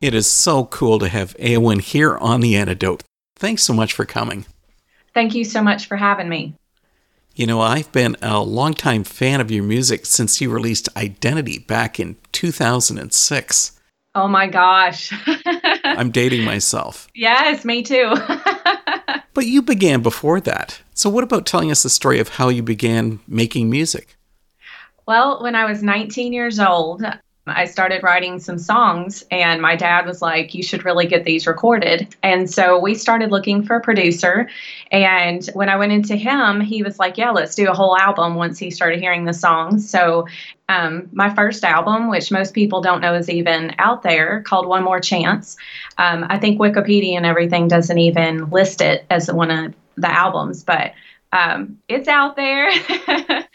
It is so cool to have Éowyn here on The Antidote. Thanks so much for coming. Thank you so much for having me. You know, I've been a longtime fan of your music since you released Identity back in 2006. Oh my gosh. I'm dating myself. Yes, me too. but you began before that. So, what about telling us the story of how you began making music? Well, when I was 19 years old, I started writing some songs, and my dad was like, You should really get these recorded. And so we started looking for a producer. And when I went into him, he was like, Yeah, let's do a whole album once he started hearing the songs. So um, my first album, which most people don't know is even out there, called One More Chance. Um, I think Wikipedia and everything doesn't even list it as one of the albums, but um, it's out there.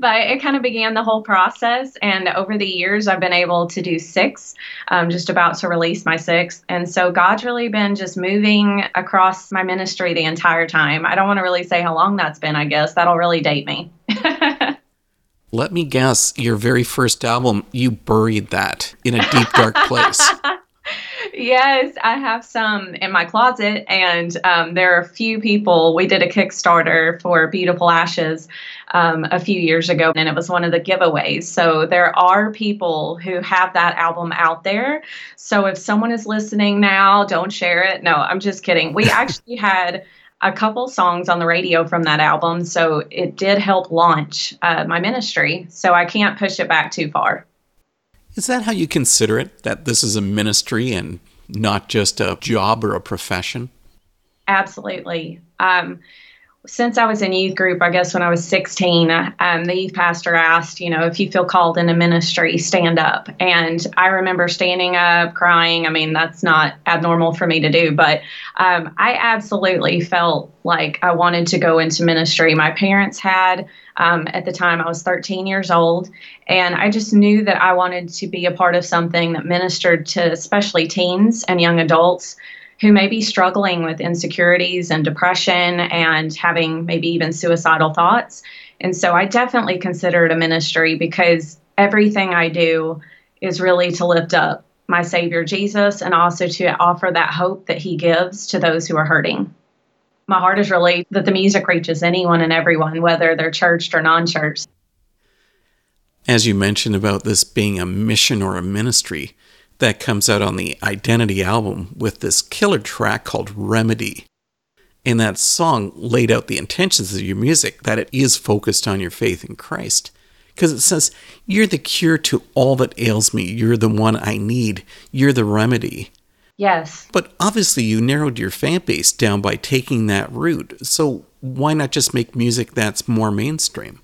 but it kind of began the whole process. And over the years, I've been able to do six, um, just about to release my sixth. And so God's really been just moving across my ministry the entire time. I don't want to really say how long that's been, I guess. That'll really date me. Let me guess, your very first album, you buried that in a deep, dark place. yes, I have some in my closet, and um, there are a few people. We did a Kickstarter for Beautiful Ashes um, a few years ago, and it was one of the giveaways. So there are people who have that album out there. So if someone is listening now, don't share it. No, I'm just kidding. We actually had a couple songs on the radio from that album, so it did help launch uh, my ministry. So I can't push it back too far. Is that how you consider it? That this is a ministry and not just a job or a profession? Absolutely. Um, since I was in youth group, I guess when I was 16, um, the youth pastor asked, you know, if you feel called in a ministry, stand up. And I remember standing up, crying. I mean, that's not abnormal for me to do, but um, I absolutely felt like I wanted to go into ministry. My parents had, um, at the time, I was 13 years old, and I just knew that I wanted to be a part of something that ministered to especially teens and young adults who may be struggling with insecurities and depression and having maybe even suicidal thoughts. And so I definitely consider it a ministry because everything I do is really to lift up my Savior Jesus and also to offer that hope that He gives to those who are hurting. My heart is really that the music reaches anyone and everyone, whether they're churched or non churched. As you mentioned about this being a mission or a ministry, that comes out on the Identity album with this killer track called Remedy. And that song laid out the intentions of your music that it is focused on your faith in Christ. Because it says, You're the cure to all that ails me. You're the one I need. You're the remedy. Yes. But obviously, you narrowed your fan base down by taking that route. So why not just make music that's more mainstream?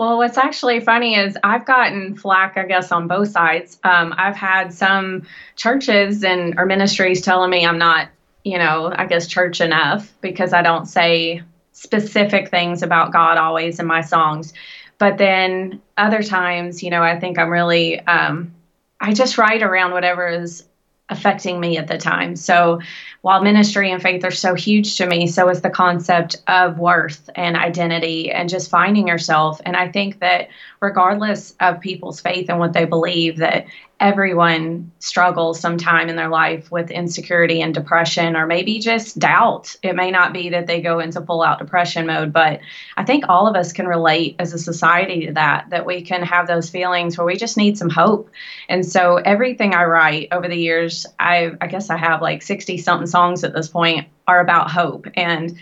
Well, what's actually funny is I've gotten flack, I guess, on both sides. Um, I've had some churches and or ministries telling me I'm not, you know, I guess church enough because I don't say specific things about God always in my songs. But then other times, you know, I think I'm really, um, I just write around whatever is affecting me at the time. So while ministry and faith are so huge to me, so is the concept of worth and identity and just finding yourself. And I think that regardless of people's faith and what they believe, that everyone struggles sometime in their life with insecurity and depression or maybe just doubt. It may not be that they go into full out depression mode, but I think all of us can relate as a society to that, that we can have those feelings where we just need some hope. And so everything I write over the years, I I guess I have like 60 something songs at this point are about hope and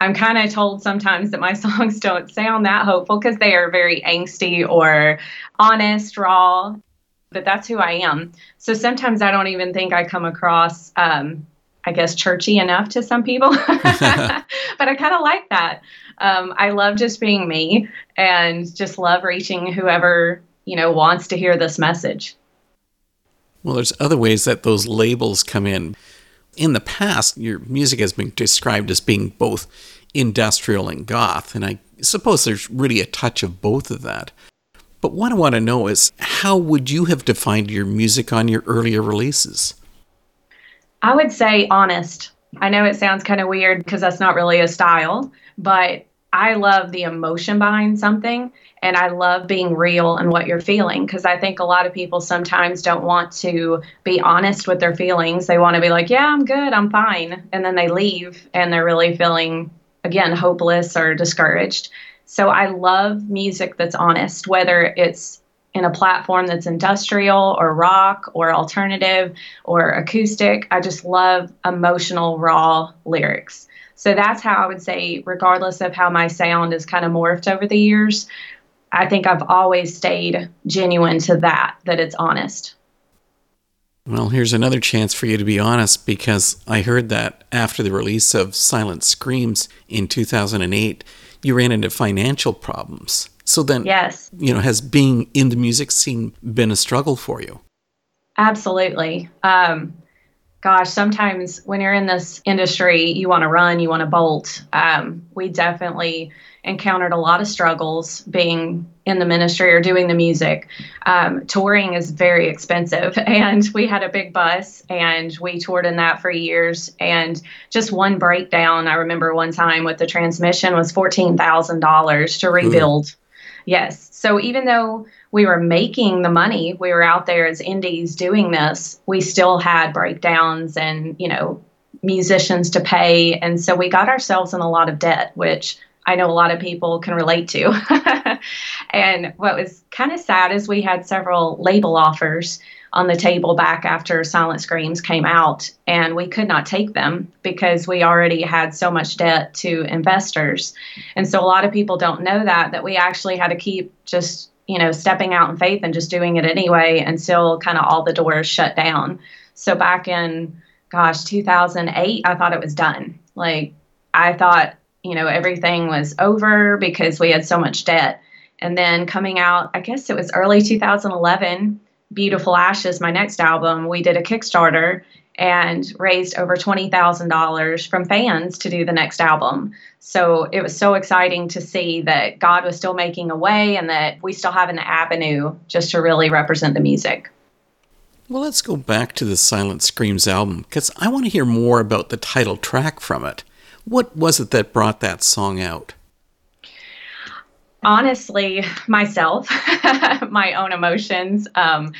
I'm kind of told sometimes that my songs don't sound that hopeful because they are very angsty or honest, raw but that's who I am. So sometimes I don't even think I come across, um, I guess, churchy enough to some people. but I kind of like that. Um, I love just being me and just love reaching whoever, you know, wants to hear this message. Well, there's other ways that those labels come in. In the past, your music has been described as being both industrial and goth, and I suppose there's really a touch of both of that. But what I want to know is how would you have defined your music on your earlier releases? I would say honest. I know it sounds kind of weird because that's not really a style, but I love the emotion behind something and I love being real and what you're feeling because I think a lot of people sometimes don't want to be honest with their feelings. They want to be like, yeah, I'm good, I'm fine. And then they leave and they're really feeling, again, hopeless or discouraged. So I love music that's honest, whether it's in a platform that's industrial or rock or alternative or acoustic. I just love emotional, raw lyrics. So that's how I would say, regardless of how my sound has kind of morphed over the years, I think I've always stayed genuine to that, that it's honest. Well, here's another chance for you to be honest because I heard that after the release of Silent Screams in 2008, you ran into financial problems. So then, yes, you know, has being in the music scene been a struggle for you? Absolutely. Um, gosh, sometimes when you're in this industry, you want to run, you want to bolt. Um, we definitely encountered a lot of struggles being in the ministry or doing the music. Um, touring is very expensive, and we had a big bus and we toured in that for years. And just one breakdown, I remember one time with the transmission was $14,000 to rebuild. Ooh. Yes. So even though we were making the money, we were out there as indies doing this, we still had breakdowns and, you know, musicians to pay. And so we got ourselves in a lot of debt, which I know a lot of people can relate to. and what was kind of sad is we had several label offers on the table back after Silent Screams came out, and we could not take them because we already had so much debt to investors. And so a lot of people don't know that that we actually had to keep just you know stepping out in faith and just doing it anyway until kind of all the doors shut down. So back in gosh 2008, I thought it was done. Like I thought you know everything was over because we had so much debt. And then coming out, I guess it was early 2011 Beautiful Ashes, my next album, we did a Kickstarter and raised over $20,000 from fans to do the next album. So it was so exciting to see that God was still making a way and that we still have an avenue just to really represent the music. Well, let's go back to the Silent Screams album because I want to hear more about the title track from it. What was it that brought that song out? Honestly myself my own emotions um,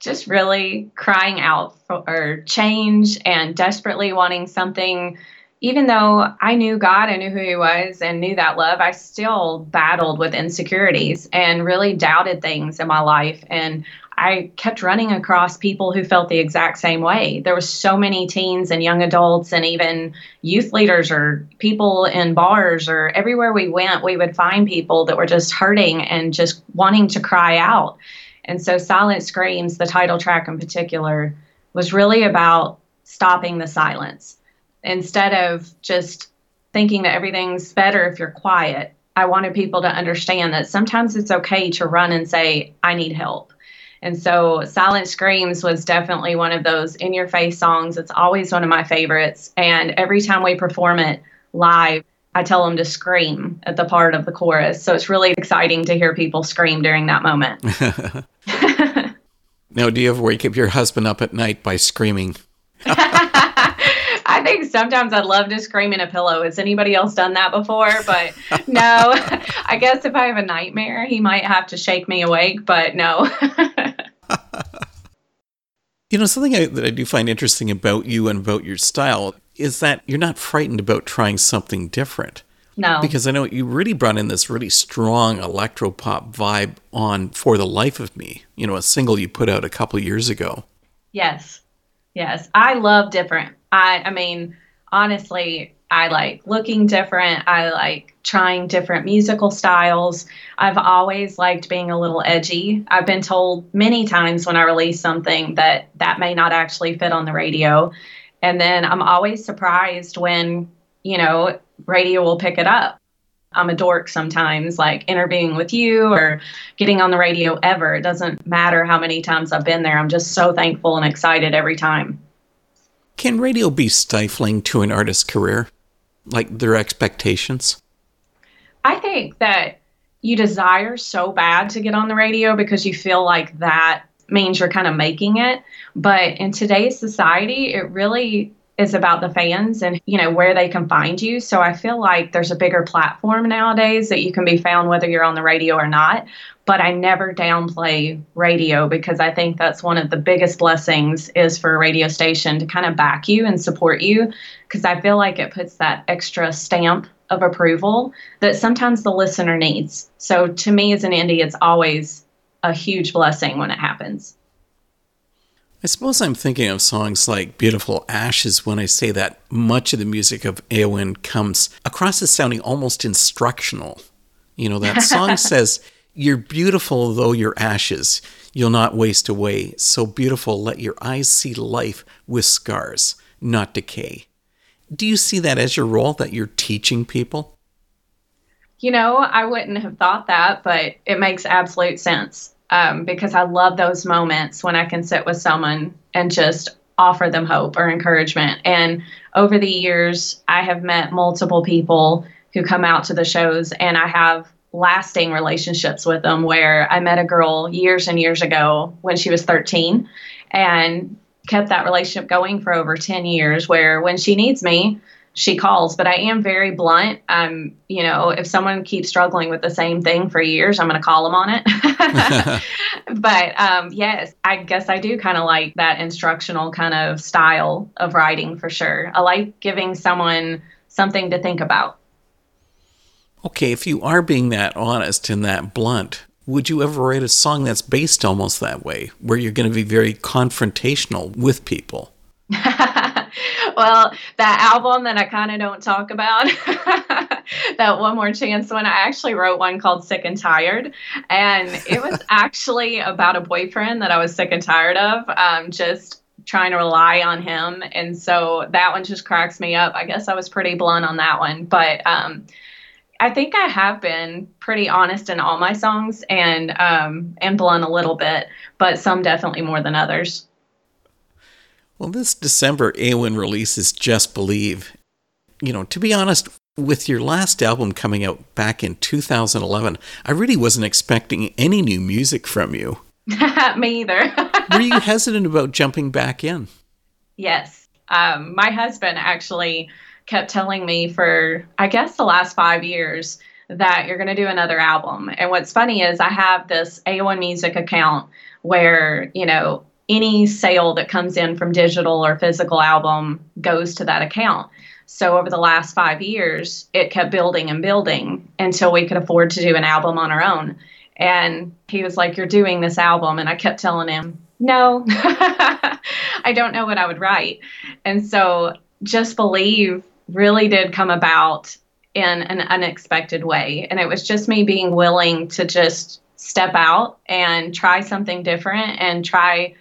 just really crying out for change and desperately wanting something. Even though i knew god i knew who he was and knew that love i still battled with insecurities and really doubted things in my life. And I kept running across people who felt the exact same way. There was so many teens and young adults and even youth leaders or people in bars or everywhere we went, we would find people that were just hurting and just wanting to cry out. And so Silent Screams, the title track in particular, was really about stopping the silence. Instead of just thinking that everything's better if you're quiet, I wanted people to understand that sometimes it's okay to run and say, I need help and so Silent Screams was definitely one of those in your face songs. It's always one of my favorites. And every time we perform it live, I tell them to scream at the part of the chorus. So it's really exciting to hear people scream during that moment. now, do you ever wake up your husband up at night by screaming? I think sometimes I'd love to scream in a pillow. Has anybody else done that before? But no, I guess if I have a nightmare, he might have to shake me awake, but no. you know, something I, that I do find interesting about you and about your style is that you're not frightened about trying something different. No. Because I know you really brought in this really strong electro pop vibe on For the Life of Me, you know, a single you put out a couple years ago. Yes. Yes. I love different. I I mean, honestly, I like looking different. I like trying different musical styles. I've always liked being a little edgy. I've been told many times when I release something that that may not actually fit on the radio. And then I'm always surprised when, you know, radio will pick it up. I'm a dork sometimes, like interviewing with you or getting on the radio ever. It doesn't matter how many times I've been there. I'm just so thankful and excited every time. Can radio be stifling to an artist's career? Like their expectations? I think that you desire so bad to get on the radio because you feel like that means you're kind of making it. But in today's society, it really is about the fans and you know where they can find you. So i feel like there's a bigger platform nowadays that you can be found whether you're on the radio or not. But i never downplay radio because i think that's one of the biggest blessings is for a radio station to kind of back you and support you. Because i feel like it puts that extra stamp of approval that sometimes the listener needs. So to me as an indie it's always a huge blessing when it happens I suppose I'm thinking of songs like Beautiful Ashes when I say that much of the music of Éowyn comes across as sounding almost instructional. You know, that song says, You're beautiful though you're ashes, you'll not waste away. So beautiful, let your eyes see life with scars, not decay. Do you see that as your role that you're teaching people? You know, I wouldn't have thought that, but it makes absolute sense um, because I love those moments when I can sit with someone and just offer them hope or encouragement. And over the years, I have met multiple people who come out to the shows, and I have lasting relationships with them. Where I met a girl years and years ago when she was 13 and kept that relationship going for over 10 years, where when she needs me, she calls, but I am very blunt. Um, you know, if someone keeps struggling with the same thing for years, I'm going to call them on it. but um, yes, I guess I do kind of like that instructional kind of style of writing for sure. I like giving someone something to think about. Okay, if you are being that honest and that blunt, would you ever write a song that's based almost that way, where you're going to be very confrontational with people? well, that album that I kind of don't talk about, that One More Chance one, I actually wrote one called Sick and Tired. And it was actually about a boyfriend that I was sick and tired of, um, just trying to rely on him. And so that one just cracks me up. I guess I was pretty blunt on that one. But, um, I think I have been pretty honest in all my songs and um, and blunt a little bit, but some definitely more than others. Well, this December, Éowyn releases Just Believe. You know, to be honest, with your last album coming out back in 2011, I really wasn't expecting any new music from you. Me either. Were you hesitant about jumping back in? Yes. Um, my husband actually kept telling me for, I guess, the last five years that you're going to do another album. And what's funny is I have this Éowyn Music account where, you know, any sale that comes in from digital or physical album goes to that account. So over the last five years, it kept building and building until we could afford to do an album on our own. And he was like, You're doing this album. And I kept telling him, No, I don't know what I would write. And so Just Believe really did come about in an unexpected way. And it was just me being willing to just step out and try something different and try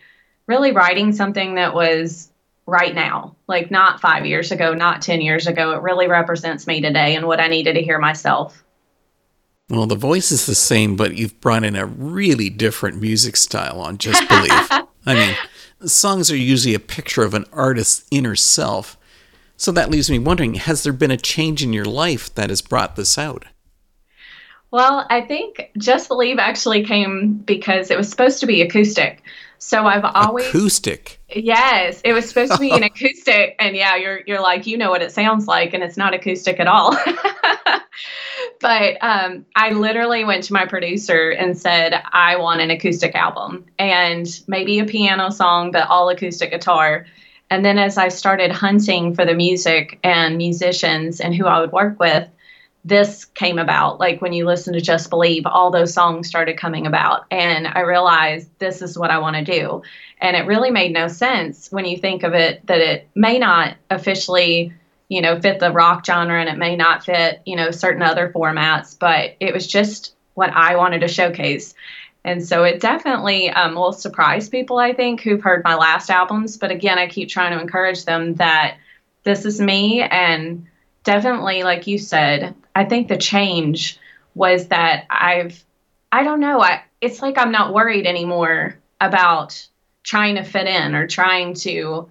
really writing something that was right now, like not five years ago, not 10 years ago. It really represents me today and what I needed to hear myself. Well, the voice is the same, but you've brought in a really different music style on Just Believe. I mean, songs are usually a picture of an artist's inner self. So that leaves me wondering has there been a change in your life that has brought this out? Well, I think Just Believe actually came because it was supposed to be acoustic. So I've always acoustic. Yes, it was supposed to be an acoustic, and yeah, you're you're like you know what it sounds like, and it's not acoustic at all. but um, I literally went to my producer and said I want an acoustic album and maybe a piano song, but all acoustic guitar. And then as I started hunting for the music and musicians and who I would work with, this came about. Like when you listen to Just Believe, all those songs started coming about. And I realized this is what I want to do. And it really made no sense when you think of it that it may not officially, you know, fit the rock genre and it may not fit, you know, certain other formats, but it was just what I wanted to showcase. And so it definitely um, will surprise people, I think, who've heard my last albums. But again, I keep trying to encourage them that this is me and definitely like you said I think the change was that I've, I don't know, I, it's like I'm not worried anymore about trying to fit in or trying to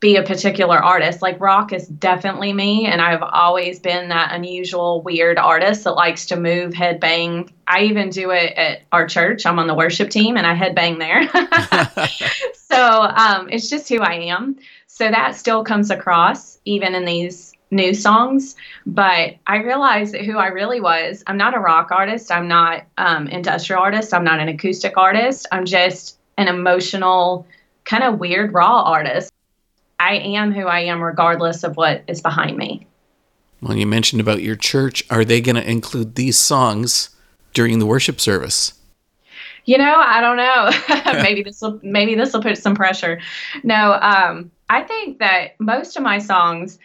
be a particular artist. Like rock is definitely me, and I've always been that unusual, weird artist that likes to move, headbang. I even do it at our church. I'm on the worship team, and I headbang there. so um, it's just who I am. So that still comes across even in these new songs. But I realized that who I really was. I'm not a rock artist. I'm not um, industrial artist. I'm not an acoustic artist. I'm just an emotional, kind of weird raw artist. I am who I am regardless of what is behind me. Well, you mentioned about your church. Are they going to include these songs during the worship service? You know, I don't know. maybe this will maybe this will put some pressure. No, um, I think that most of my songs,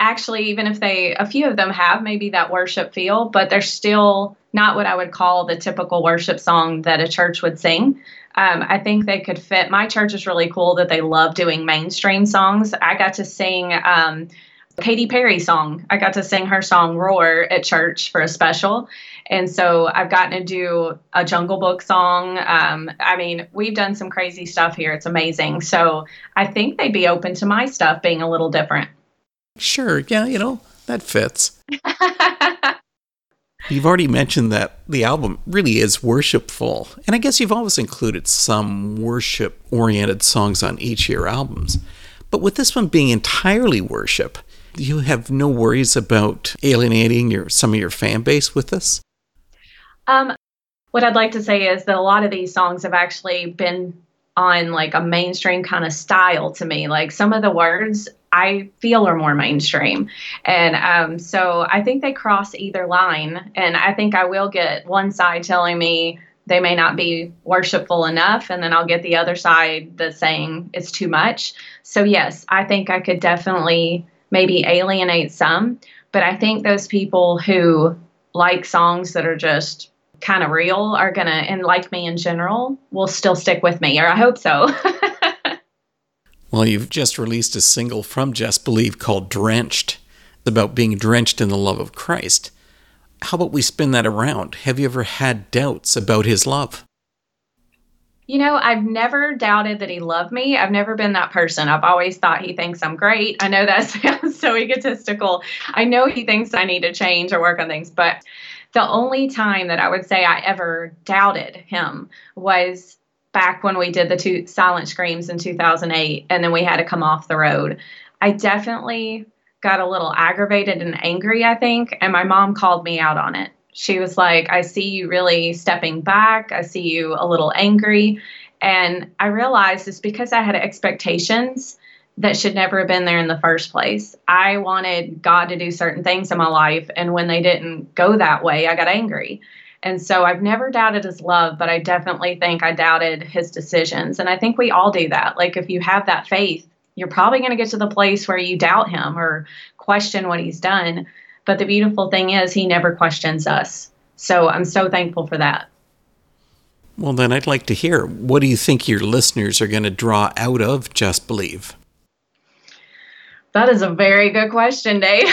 actually, even if they a few of them have maybe that worship feel, but they're still not what I would call the typical worship song that a church would sing. Um, I think they could fit. My church is really cool that they love doing mainstream songs. I got to sing um, Katy Perry song. I got to sing her song "Roar" at church for a special, and so I've gotten to do a Jungle Book song. Um, I mean, we've done some crazy stuff here. It's amazing. So I think they'd be open to my stuff being a little different. Sure. Yeah, you know that fits. You've already mentioned that the album really is worshipful, and I guess you've always included some worship oriented songs on each of your albums. But with this one being entirely worship, do you have no worries about alienating your some of your fan base with this? Um, what I'd like to say is that a lot of these songs have actually been on like a mainstream kind of style to me. Like some of the words I feel are more mainstream. And um, so I think they cross either line. And I think I will get one side telling me they may not be worshipful enough. And then I'll get the other side that's saying it's too much. So, yes, I think I could definitely maybe alienate some. But I think those people who like songs that are just kind of real are going to, and like me in general, will still stick with me, or I hope so. Well, you've just released a single from Just Believe called Drenched. It's about being drenched in the love of Christ. How about we spin that around? Have you ever had doubts about his love? You know, I've never doubted that he loved me. I've never been that person. I've always thought he thinks I'm great. I know that sounds so egotistical. I know he thinks I need to change or work on things, but the only time that I would say I ever doubted him was back when we did the two silent screams in 2008 and then we had to come off the road. I definitely got a little aggravated and angry, I think, and my mom called me out on it. She was like, I see you really stepping back. I see you a little angry. And I realized it's because I had expectations that should never have been there in the first place. I wanted God to do certain things in my life. And when they didn't go that way, I got angry. And so I've never doubted his love, but I definitely think I doubted his decisions. And I think we all do that. Like if you have that faith, you're probably going to get to the place where you doubt him or question what he's done. But the beautiful thing is, he never questions us. So I'm so thankful for that. Well, then I'd like to hear what do you think your listeners are going to draw out of Just Believe? That is a very good question, Dave.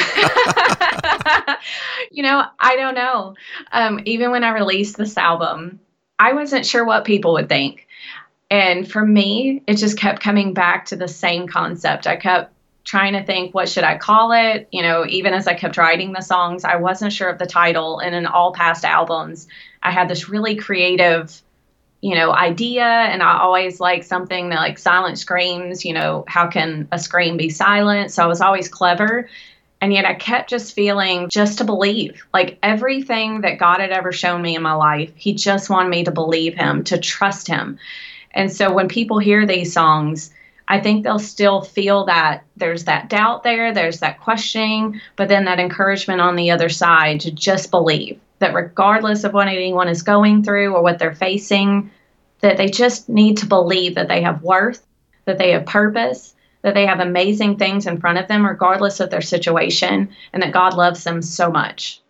you know, I don't know. Um, even when I released this album, I wasn't sure what people would think. And for me, it just kept coming back to the same concept. I kept trying to think, what should I call it? You know, even as I kept writing the songs, I wasn't sure of the title. And in all past albums, I had this really creative you know, idea. And I always like something that like silent screams, you know, how can a scream be silent? So I was always clever. And yet I kept just feeling just to believe. Like everything that God had ever shown me in my life, He just wanted me to believe Him, to trust Him. And so when people hear these songs, I think they'll still feel that there's that doubt there, there's that questioning, but then that encouragement on the other side to just believe that regardless of what anyone is going through or what they're facing, that they just need to believe that they have worth, that they have purpose, that they have amazing things in front of them, regardless of their situation, and that God loves them so much.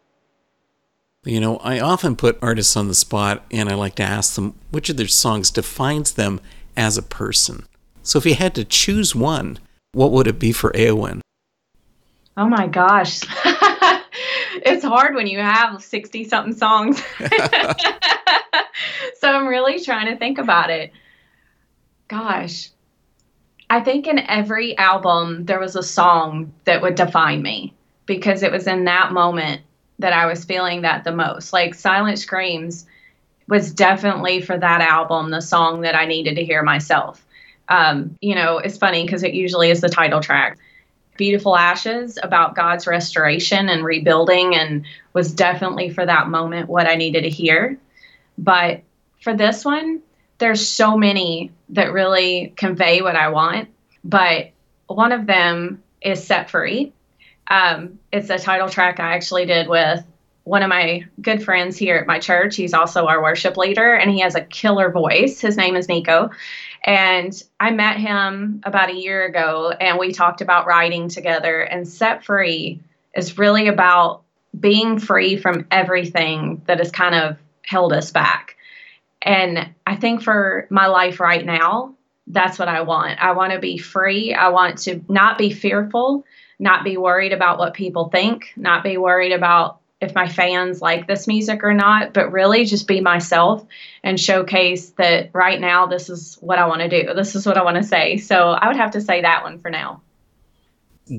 You know, I often put artists on the spot and I like to ask them which of their songs defines them as a person. So if you had to choose one, what would it be for Éowyn? Oh my gosh. it's hard when you have 60 something songs. so I'm really trying to think about it. Gosh. I think in every album, there was a song that would define me because it was in that moment that I was feeling that the most. Like Silent Screams was definitely for that album the song that I needed to hear myself. Um, you know, it's funny because it usually is the title track. Beautiful Ashes about God's restoration and rebuilding, and was definitely for that moment what I needed to hear. But for this one, there's so many that really convey what I want. But one of them is Set Free. Um, it's a title track I actually did with one of my good friends here at my church. He's also our worship leader, and he has a killer voice. His name is Nico. And I met him about a year ago, and we talked about writing together. And Set Free is really about being free from everything that has kind of held us back. And I think for my life right now, that's what I want. I want to be free. I want to not be fearful, not be worried about what people think, not be worried about if my fans like this music or not, but really just be myself and showcase that right now this is what I want to do. This is what I want to say. So I would have to say that one for now.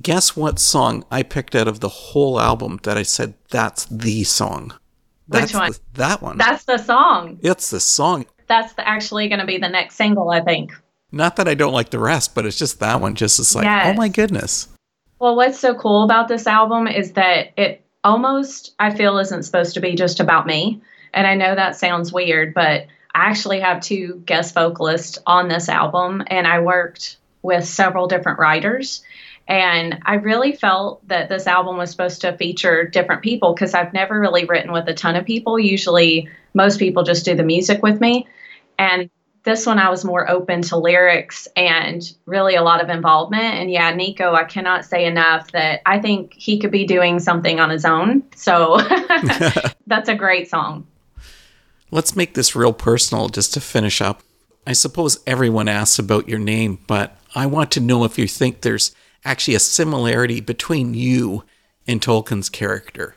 Guess what song I picked out of the whole album that I said that's the song? That's Which one? The, that one. That's the song. It's the song. That's the, actually going to be the next single, I think. Not that I don't like the rest, but it's just that one. Just it's like, oh Yes. oh my goodness. Well, what's so cool about this album is that it almost, I feel, isn't supposed to be just about me. And I know that sounds weird, but I actually have two guest vocalists on this album, and I worked with several different writers. And I really felt that this album was supposed to feature different people because I've never really written with a ton of people. Usually, most people just do the music with me. And this one, I was more open to lyrics and really a lot of involvement. And yeah, Nico, I cannot say enough that I think he could be doing something on his own. So that's a great song. Let's make this real personal just to finish up. I suppose everyone asks about your name, but I want to know if you think there's actually a similarity between you and Tolkien's character.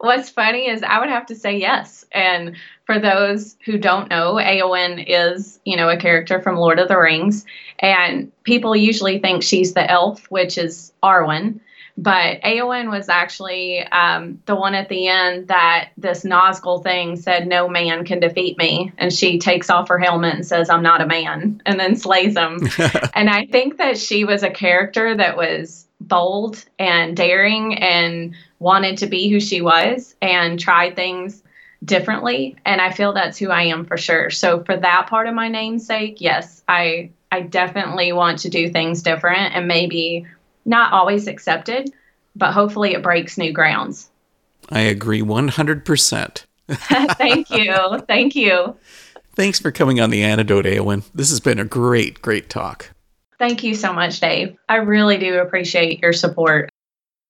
What's funny is I would have to say yes. And for those who don't know, Éowyn is, you know, a character from Lord of the Rings. And people usually think she's the elf, which is Arwen. But Éowyn was actually um, the one at the end that this Nazgul thing said, No man can defeat me. And she takes off her helmet and says, I'm not a man, and then slays him. and I think that she was a character that was bold and daring and wanted to be who she was and tried things differently and i feel that's who i am for sure so for that part of my namesake yes i i definitely want to do things different and maybe not always accepted but hopefully it breaks new grounds I agree 100%. thank you thank you Thanks for coming on the antidote, Éowyn. This has been a great, great talk. Thank you so much dave. I really do appreciate your support